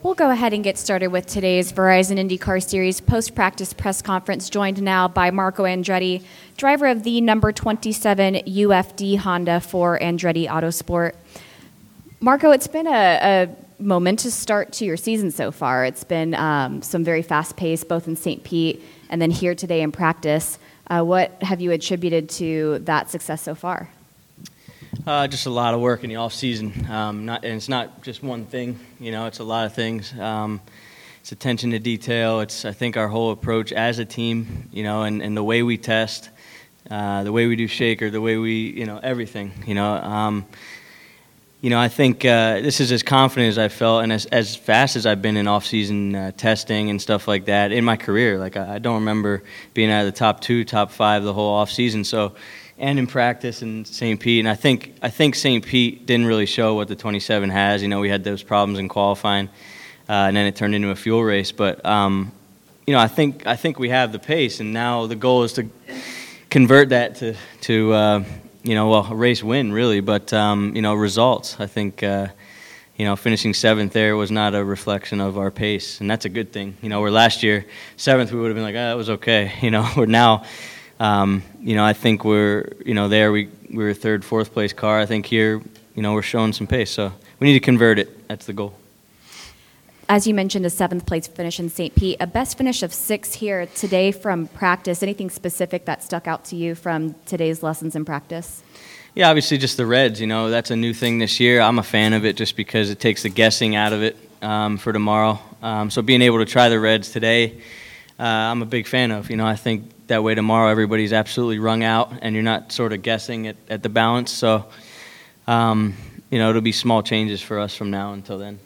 We'll go ahead and get started with today's Verizon IndyCar Series post practice press conference, joined now by Marco Andretti, driver of the number 27 UFD Honda for Andretti Autosport. Marco, it's been a, a momentous start to your season so far. It's been um, some very fast pace, both in St. Pete and then here today in practice. Uh, what have you attributed to that success so far? Uh, just a lot of work in the off season. Um, not, and it's not just one thing. You know, it's a lot of things. Um, it's attention to detail. It's I think our whole approach as a team. You know, and, and the way we test, uh, the way we do shaker, the way we you know everything. You know. Um, you know, I think uh, this is as confident as I felt and as, as fast as I've been in off-season uh, testing and stuff like that in my career. Like I, I, don't remember being out of the top two, top five the whole off-season. So and in practice in St. Pete. And I think I think St. Pete didn't really show what the 27 has. You know, we had those problems in qualifying, uh, and then it turned into a fuel race. But um, you know, I think I think we have the pace, and now the goal is to convert that to to uh, you know, well, a race win really, but um, you know, results. I think. Uh, you know, finishing seventh there was not a reflection of our pace, and that's a good thing. You know, where last year seventh, we would have been like, oh, that was okay. You know, we're now um, you know, I think we're, you know, there we, we were third, fourth place car. I think here, you know, we're showing some pace. So we need to convert it. That's the goal. As you mentioned, a seventh place finish in St. Pete, a best finish of six here today from practice. Anything specific that stuck out to you from today's lessons in practice? Yeah, obviously just the reds. You know, that's a new thing this year. I'm a fan of it just because it takes the guessing out of it um, for tomorrow. Um, so being able to try the reds today, uh, I'm a big fan of. You know, I think that way tomorrow everybody's absolutely wrung out and you're not sort of guessing at, at the balance. So, um, you know, it'll be small changes for us from now until then.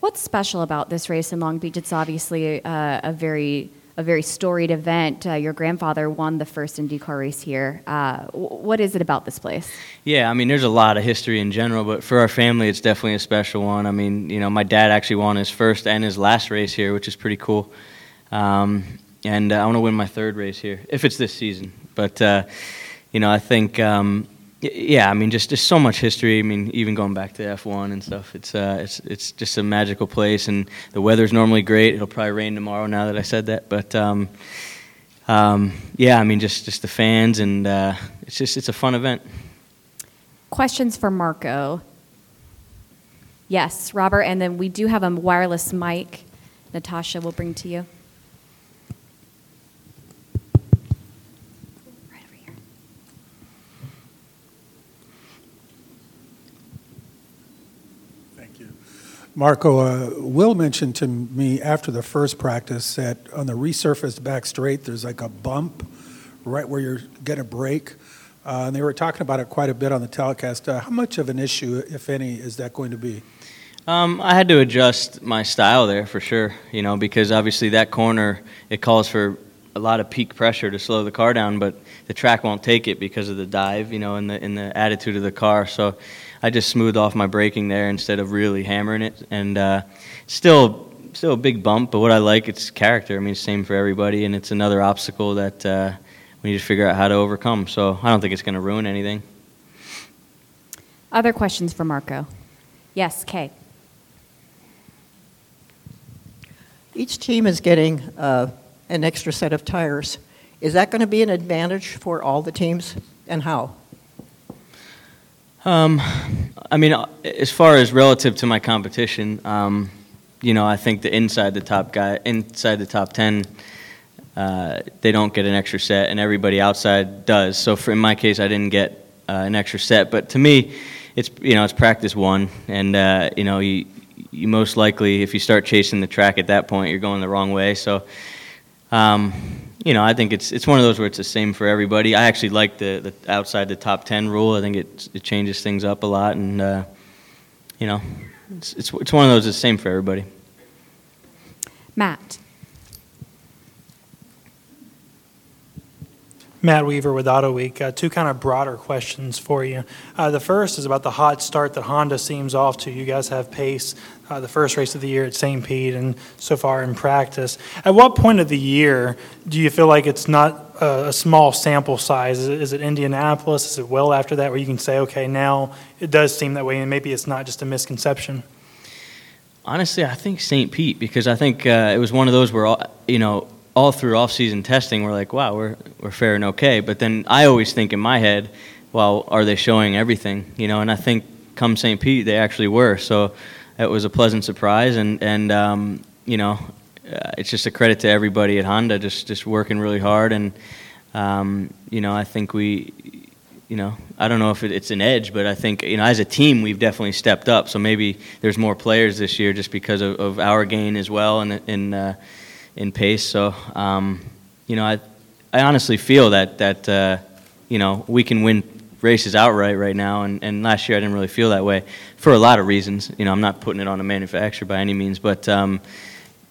What's special about this race in Long Beach? It's obviously uh, a very a very storied event. Uh, your grandfather won the first IndyCar race here. Uh, what is it about this place? Yeah, I mean, there's a lot of history in general, but for our family, it's definitely a special one. I mean, you know, my dad actually won his first and his last race here, which is pretty cool. Um, and uh, I want to win my third race here if it's this season. But uh, you know, I think. Um, yeah, I mean, just just so much history. I mean, even going back to F1 and stuff, it's uh, it's it's just a magical place, and the weather's normally great. It'll probably rain tomorrow. Now that I said that, but um, um, yeah, I mean, just just the fans, and uh, it's just it's a fun event. Questions for Marco? Yes, Robert, and then we do have a wireless mic. Natasha will bring to you. Marco, uh, Will mentioned to me after the first practice that on the resurfaced back straight, there's like a bump right where you're going to brake. Uh, and they were talking about it quite a bit on the telecast. Uh, how much of an issue, if any, is that going to be? Um, I had to adjust my style there for sure, you know, because obviously that corner, it calls for a lot of peak pressure to slow the car down, but the track won't take it because of the dive, you know, and the, and the attitude of the car. So I just smoothed off my braking there instead of really hammering it, and uh, still still a big bump. But what I like, it's character. I mean, same for everybody, and it's another obstacle that uh, we need to figure out how to overcome. So I don't think it's going to ruin anything. Other questions for Marco? Yes, Kay. Each team is getting uh, an extra set of tires. Is that going to be an advantage for all the teams, and how? Um, I mean, as far as relative to my competition, um, you know, I think the inside the top guy, inside the top ten, uh, they don't get an extra set, and everybody outside does. So, for in my case, I didn't get uh, an extra set. But to me, it's you know, it's practice one, and uh, you know, you you most likely, if you start chasing the track at that point, you're going the wrong way. So. Um, you know, I think it's it's one of those where it's the same for everybody. I actually like the, the outside the top ten rule. I think it it changes things up a lot, and uh, you know, it's, it's it's one of those that's the same for everybody. Matt. Matt Weaver with Auto Week. Uh, two kind of broader questions for you. Uh, the first is about the hot start that Honda seems off to. You guys have pace, uh, the first race of the year at St. Pete, and so far in practice. At what point of the year do you feel like it's not a, a small sample size? Is it, is it Indianapolis? Is it well after that where you can say, okay, now it does seem that way, and maybe it's not just a misconception? honestly, I think St. Pete because I think uh, it was one of those where all, you know all through off-season testing we're like, wow, we're we're faring okay. But then I always think in my head, well, are they showing everything? You know, and I think come St. Pete they actually were. So it was a pleasant surprise, and and um, you know, uh, it's just a credit to everybody at Honda, just just working really hard, and um, you know, I think we, you know, I don't know if it, it's an edge, but I think you know, as a team, we've definitely stepped up. So maybe there's more players this year just because of, of our gain as well and in uh, in pace. So um, you know, I I honestly feel that that uh, you know we can win races outright right now, and, and last year I didn't really feel that way for a lot of reasons. You know, I'm not putting it on a manufacturer by any means, but um,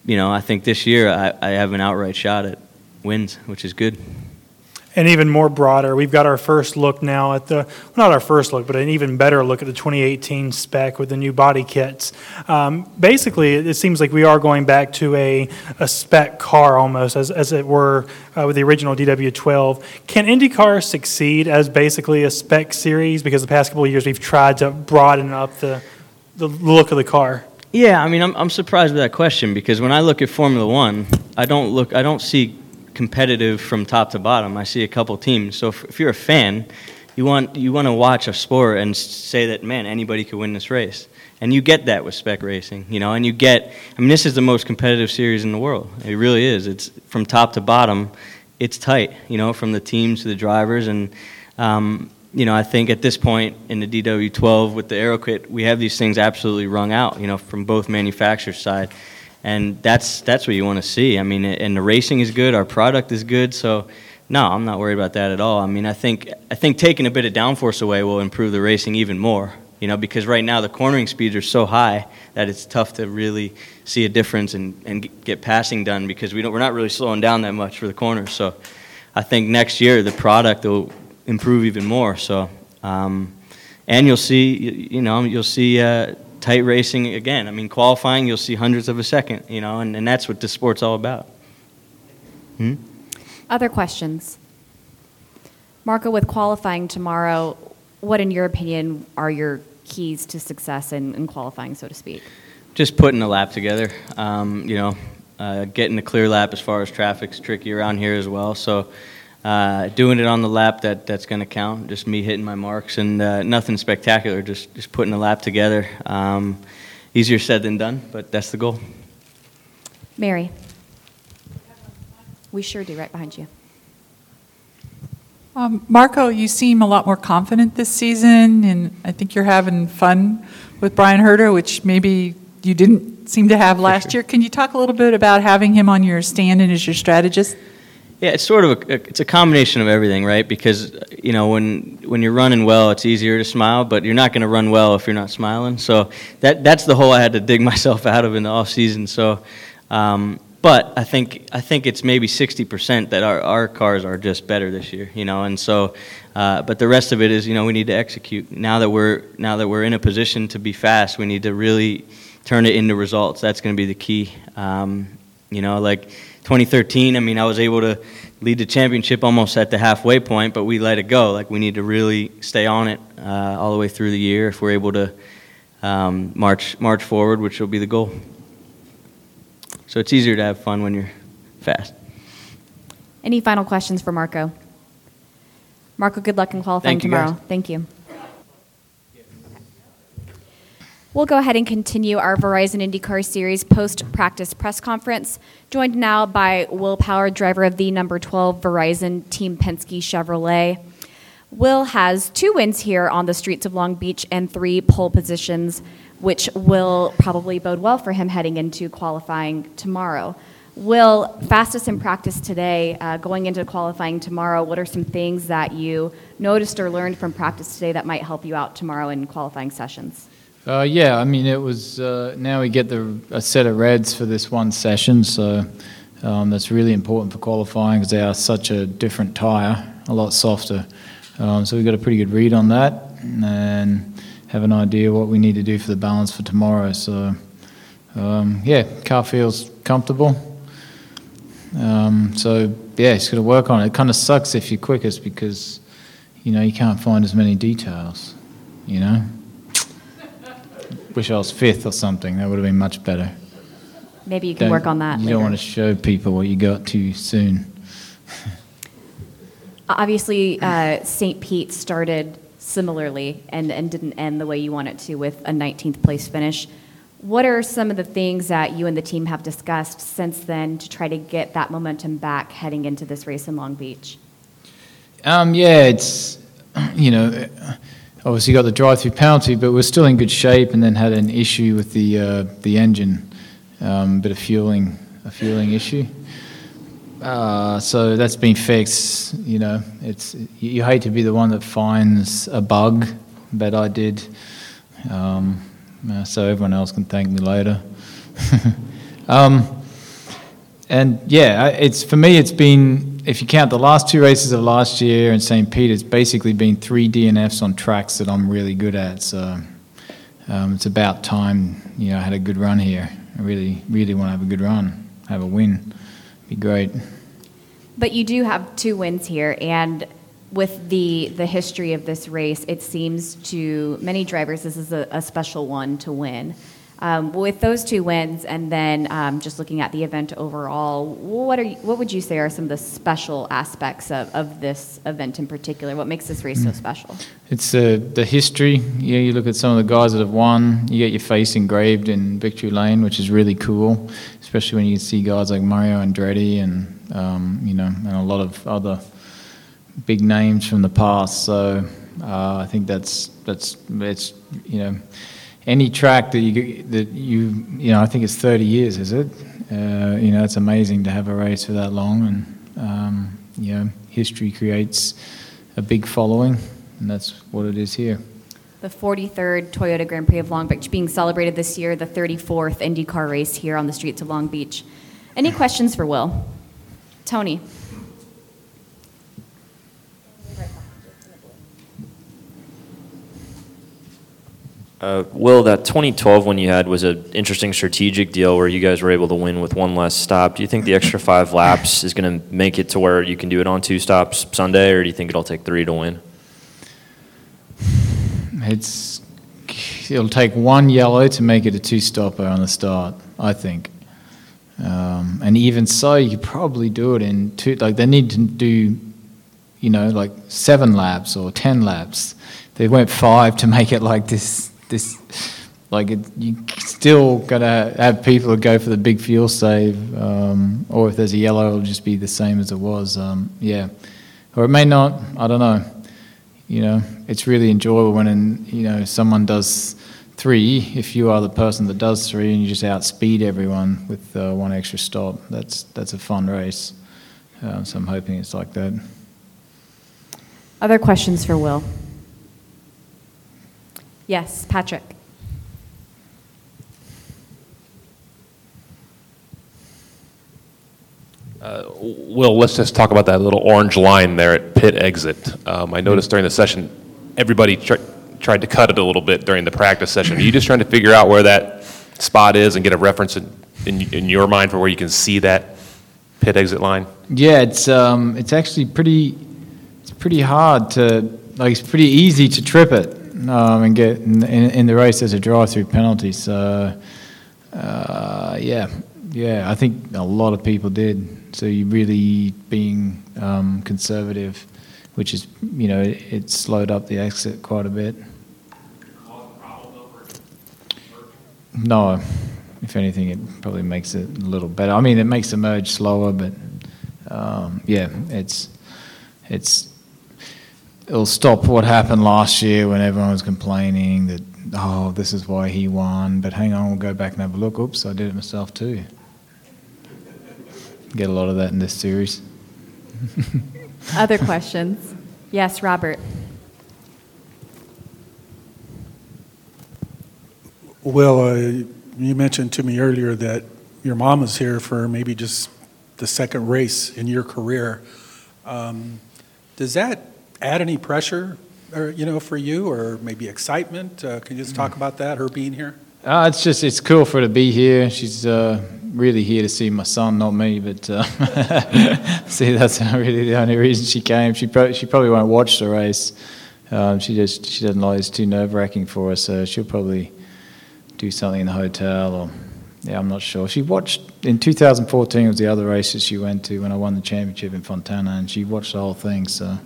you know, I think this year I, I have an outright shot at wins, which is good. And even more broader, we've got our first look now at the, well, not our first look, but an even better look at the 2018 spec with the new body kits. Um, basically, it seems like we are going back to a, a spec car almost, as, as it were, uh, with the original DW12. Can IndyCar succeed as basically a spec series? Because the past couple of years we've tried to broaden up the, the look of the car. Yeah, I mean, I'm, I'm surprised with that question because when I look at Formula One, I don't look, I don't see competitive from top to bottom. I see a couple teams. So if, if you're a fan, you want you want to watch a sport and say that man, anybody could win this race, and you get that with spec racing, you know. And you get, I mean, this is the most competitive series in the world. It really is. It's from top to bottom, it's tight, you know, from the teams to the drivers, and um, you know, I think at this point in the DW12 with the Aero Kit, we have these things absolutely wrung out, you know, from both manufacturers' side and that's that's what you want to see. I mean, and the racing is good, our product is good, so no, I'm not worried about that at all. I mean, I think I think taking a bit of downforce away will improve the racing even more. You know, because right now the cornering speeds are so high that it's tough to really see a difference and, and get passing done because we don't, we're not really slowing down that much for the corners. So I think next year the product will improve even more. So um, and you'll see, you know, you'll see uh, tight racing again. I mean, qualifying, you'll see hundreds of a second, you know, and, and that's what this sport's all about. Hmm? Other questions? Marco, with qualifying tomorrow, what, in your opinion, are your keys to success in, in qualifying, so to speak? Just putting a lap together. Um, you know, uh, getting a clear lap as far as traffic's tricky around here as well. So uh, doing it on the lap that that's going to count. Just me hitting my marks and uh, nothing spectacular. Just just putting the lap together. Um, easier said than done, but that's the goal. Mary, we sure do. Right behind you. Um, Marco, you seem a lot more confident this season, and I think you're having fun with Bryan Herta, which maybe you didn't seem to have last sure. year. Can you talk a little bit about having him on your stand and as your strategist? Yeah, it's sort of a, it's a combination of everything, right? Because you know when when you're running well, it's easier to smile, but you're not going to run well if you're not smiling. So that that's the hole I had to dig myself out of in the off season. So, um, but I think I think it's maybe 60% that our, our cars are just better this year, you know. And so, uh, but the rest of it is you know we need to execute. Now that we're now that we're in a position to be fast, we need to really turn it into results. That's going to be the key. Um, you know, like 2013, I mean, I was able to lead the championship almost at the halfway point, but we let it go. Like, we need to really stay on it uh, all the way through the year if we're able to um, march, march forward, which will be the goal. So it's easier to have fun when you're fast. Any final questions for Marco? Marco, good luck in qualifying Thank you, tomorrow. guys. Thank you. We'll go ahead and continue our Verizon IndyCar Series post practice press conference, joined now by Will Power, driver of the number 12 Verizon Team Penske Chevrolet. Will has two wins here on the streets of Long Beach and three pole positions, which will probably bode well for him heading into qualifying tomorrow. Will, fastest in practice today, uh, going into qualifying tomorrow, what are some things that you noticed or learned from practice today that might help you out tomorrow in qualifying sessions? Uh, yeah, I mean, it was. Uh, now we get the, a set of reds for this one session, so um, that's really important for qualifying because they are such a different tyre, a lot softer. Um, so we got a pretty good read on that and have an idea what we need to do for the balance for tomorrow. So, um, yeah, car feels comfortable. Um, so, yeah, just got to work on it. It kind of sucks if you're quickest because, you know, you can't find as many details, you know? Wish I was fifth or something. That would have been much better. Maybe you can work on that You later. don't want to show people what you got too soon. Obviously, uh, St. Pete started similarly and, and didn't end the way you want it to with a 19th place finish. What are some of the things that you and the team have discussed since then to try to get that momentum back heading into this race in Long Beach? Um, yeah, it's you know, obviously got the drive-through penalty, but we're still in good shape. And then had an issue with the uh, the engine, um, bit of fueling, a fueling issue. Uh, so that's been fixed. You know, it's you, hate to be the one that finds a bug, but I did. Um, uh, so everyone else can thank me later. um, and yeah, it's for me. It's been if you count the last two races of last year in St. Pete, it's basically been three DNFs on tracks that I'm really good at. So um, it's about time. You know, I had a good run here. I really, really want to have a good run, have a win. Be great. But you do have two wins here, and with the the history of this race, it seems to many drivers this is a, a special one to win. Um, with those two wins, and then um, just looking at the event overall, what are you, what would you say are some of the special aspects of, of this event in particular? What makes this race so special? It's uh, the history. Yeah, you look at some of the guys that have won. You get your face engraved in victory lane, which is really cool, especially when you see guys like Mario Andretti and um, you know and a lot of other big names from the past. So uh, I think that's that's it's you know any track that you that you you know I think it's 30 years, is it? Uh, you know it's amazing to have a race for that long, and um, you know history creates a big following, and that's what it is here. The 43rd Toyota Grand Prix of Long Beach being celebrated this year, the 34th IndyCar race here on the streets of Long Beach. Any questions for Will? Tony? Uh, Will, that 2012 one you had was an interesting strategic deal where you guys were able to win with one less stop. Do you think the extra five laps is going to make it to where you can do it on two stops Sunday, or do you think it'll take three to win? It's it'll take one yellow to make it a two-stopper on the start, I think. Um, and even so, you could probably do it in two. Like they need to do, you know, like seven laps or ten laps. They went five to make it like this. This, like it, you still gotta have people that go for the big fuel save, um, or if there's a yellow, it'll just be the same as it was. Um, yeah, or it may not. I don't know you know, it's really enjoyable when, you know, someone does three. If you are the person that does three and you just outspeed everyone with uh, one extra stop, that's that's a fun race. Uh, so I'm hoping it's like that. Other questions for Will? Yes, Patrick. Uh, Will, let's just talk about that little orange line there at pit exit. Um, I noticed during the session, everybody tr- tried to cut it a little bit during the practice session. Are you just trying to figure out where that spot is and get a reference in, in, in your mind for where you can see that pit exit line? Yeah, it's um, it's actually pretty, it's pretty hard to like. It's pretty easy to trip it um, and get in, in, in the race. as a drive-through penalty, so uh, yeah, yeah. I think a lot of people did. So you really being um, conservative, which is you know it, it slowed up the exit quite a bit. No, if anything, it probably makes it a little better. I mean, it makes the merge slower, but um, yeah, it's it's it'll stop what happened last year when everyone was complaining that oh, this is why he won. But hang on, we'll go back and have a look. Oops, I did it myself too. Get a lot of that in this series. Other questions? Yes, Robert. Well, uh, you mentioned to me earlier that your mom was here for maybe just the second race in your career. Um, does that add any pressure, or, you know, for you, or maybe excitement? Uh, can you just talk about that, her being here? Uh, it's just it's cool for her to be here. She's uh, really here to see my son, not me. But uh, see, that's really the only reason she came. She pro- she probably won't watch the race. Um, she just she doesn't like it's too nerve wracking for her, so she'll probably do something in the hotel or yeah, I'm not sure. She watched in 2014 was the other races she went to when I won the championship in Fontana, and she watched the whole thing. So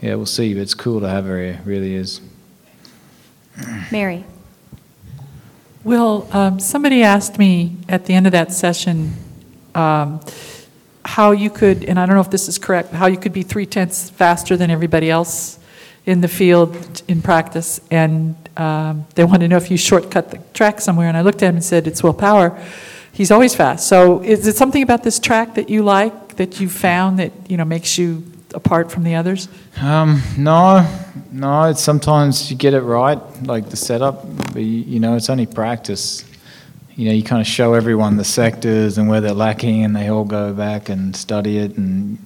yeah, we'll see. But it's cool to have her here. It really is. Mary. Will, um, somebody asked me at the end of that session um, how you could, and I don't know if this is correct, how you could be three tenths faster than everybody else in the field in practice. And um, they wanted to know if you shortcut the track somewhere. And I looked at him and said, It's Will Power. He's always fast. So is it something about this track that you like, that you found that you know makes you apart from the others? Um, no, no. It's sometimes you get it right, like the setup, but you, you know, it's only practice. You know, you kind of show everyone the sectors and where they're lacking, and they all go back and study it. And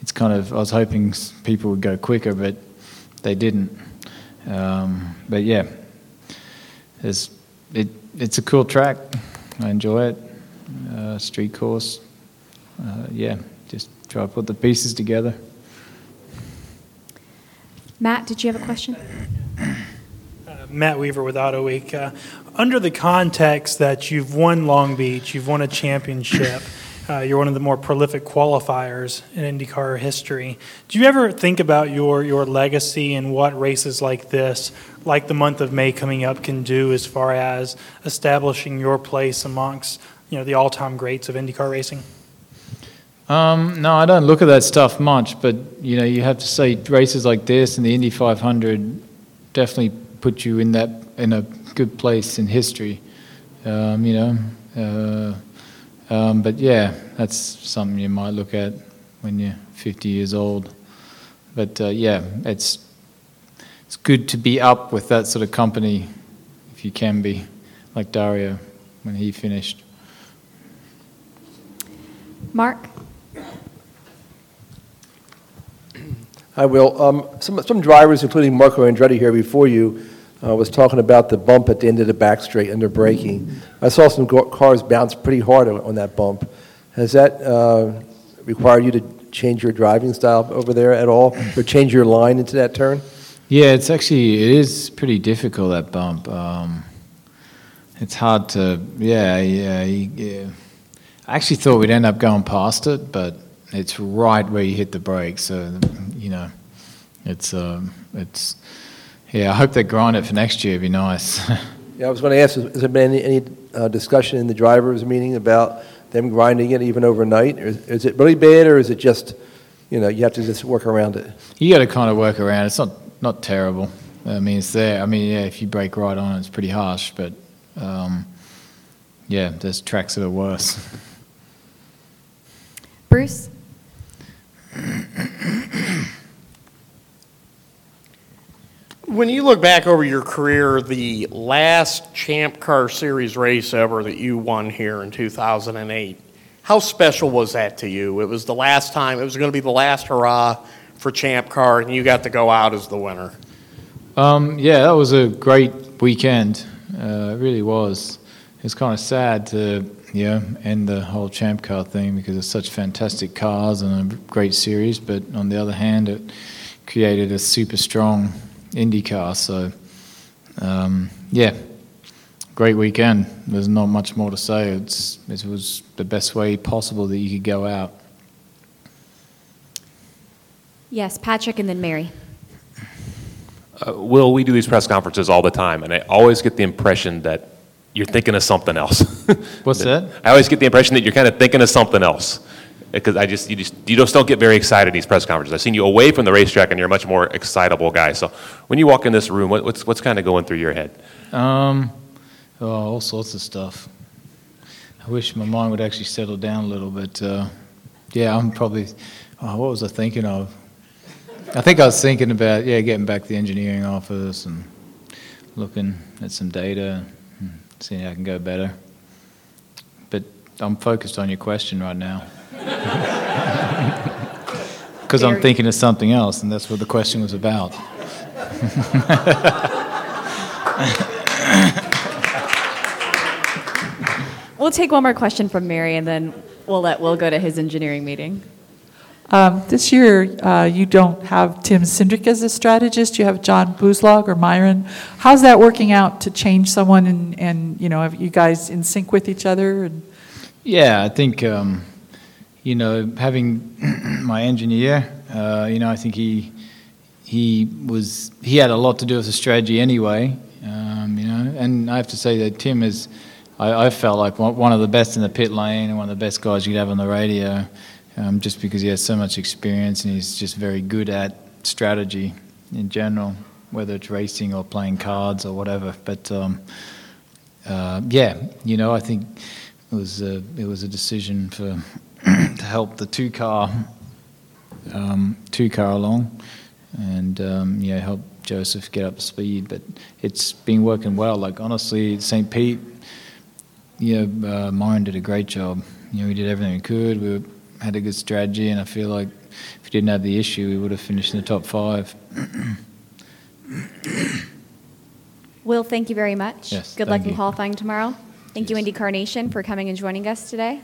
it's kind of, I was hoping people would go quicker, but they didn't. Um, but yeah, it's it, it's a cool track. I enjoy it. Uh, street course. Uh, yeah, just try to put the pieces together. Matt, did you have a question? Matt Weaver with Auto Week. Uh, under the context that you've won Long Beach, you've won a championship, uh, you're one of the more prolific qualifiers in IndyCar history. Do you ever think about your, your legacy and what races like this, like the month of May coming up, can do as far as establishing your place amongst you know the all-time greats of IndyCar racing? Um, no, I don't look at that stuff much, but you know, you have to say races like this and the Indy 500 definitely put you in that in a good place in history. Um, you know, uh, um, but yeah, that's something you might look at when you're 50 years old. But uh, yeah, it's it's good to be up with that sort of company if you can be, like Dario when he finished. Mark? I will. Um, Some some drivers, including Marco Andretti here before you, uh, was talking about the bump at the end of the back straight under braking. I saw some cars bounce pretty hard on on that bump. Has that uh, required you to change your driving style over there at all, or change your line into that turn? Yeah, it's actually it is pretty difficult that bump. Um, it's hard to yeah yeah, you- yeah. I actually thought we'd end up going past it, but it's right where you hit the brake. So you know, it's um, it's yeah. I hope they grind it for next year. It'd be nice. Yeah, I was going to ask, has there been any- any uh, discussion in the drivers' meeting about them grinding it even overnight? Or Is is it really bad, or is it just, you know, you have to just work around it? you got to kind of work around. it. It's not not terrible. I mean, it's there. I mean, yeah, if you brake right on it, it's pretty harsh. But um, yeah, there's tracks that are worse. Bruce? When you look back over your career, the last Champ Car Series race ever that you won here in 2008, how special was that to you? It was the last time, it was going to be the last hurrah for Champ Car, and you got to go out as the winner. Um, yeah, that was a great weekend. Uh, it really was. It's kind of sad to you know end the whole Champ Car thing because it's such fantastic cars and a great series. But on the other hand, it created a super strong Indy car. So um, yeah, great weekend. There's not much more to say. It's it was the best way possible that you could go out. Yes, Patrick and then Mary. Uh, Will, we do these press conferences all the time, and I always get the impression that you're thinking of something else. What's that? I always get the impression that you're kind of thinking of something else. Because I just you just you just don't get very excited in these press conferences. I've seen you away from the racetrack, and you're a much more excitable guy. So when you walk in this room, what, what's what's kind of going through your head? Um, oh, all sorts of stuff. I wish my mind would actually settle down a little bit. Uh, yeah, I'm probably. Oh, what was I thinking of? I think I was thinking about yeah, getting back to the engineering office and looking at some data, how I can go better. But I'm focused on your question right now. Because I'm thinking of something else, and that's what the question was about. We'll take one more question from Mary, and then we'll let Will go to his engineering meeting. Um, This year, uh, you don't have Tim Cindric as a strategist, you have John Bouslog or Myron. How's that working out to change someone and, and, you know, are you guys in sync with each other? And- Yeah, I think, um, you know, having my engineer, uh, you know, I think he, he was, he had a lot to do with the strategy anyway, um, you know, and I have to say that Tim is, I, I felt like one of the best in the pit lane and one of the best guys you'd have on the radio, um, just because he has so much experience and he's just very good at strategy in general, whether it's racing or playing cards or whatever. But um, uh, yeah, you know, I think it was a, it was a decision for to help the two car um, two car along, and um, yeah, help Josef get up to speed. But it's been working well. Like honestly, St. Pete, yeah, uh, Myron did a great job. You know, we did everything we could. We were, had a good strategy, and I feel like if we didn't have the issue, we would have finished in the top five. Will, thank you very much. Yes, Good luck in qualifying tomorrow. Thank you, Yes. IndyCar Nation, for coming and joining us today.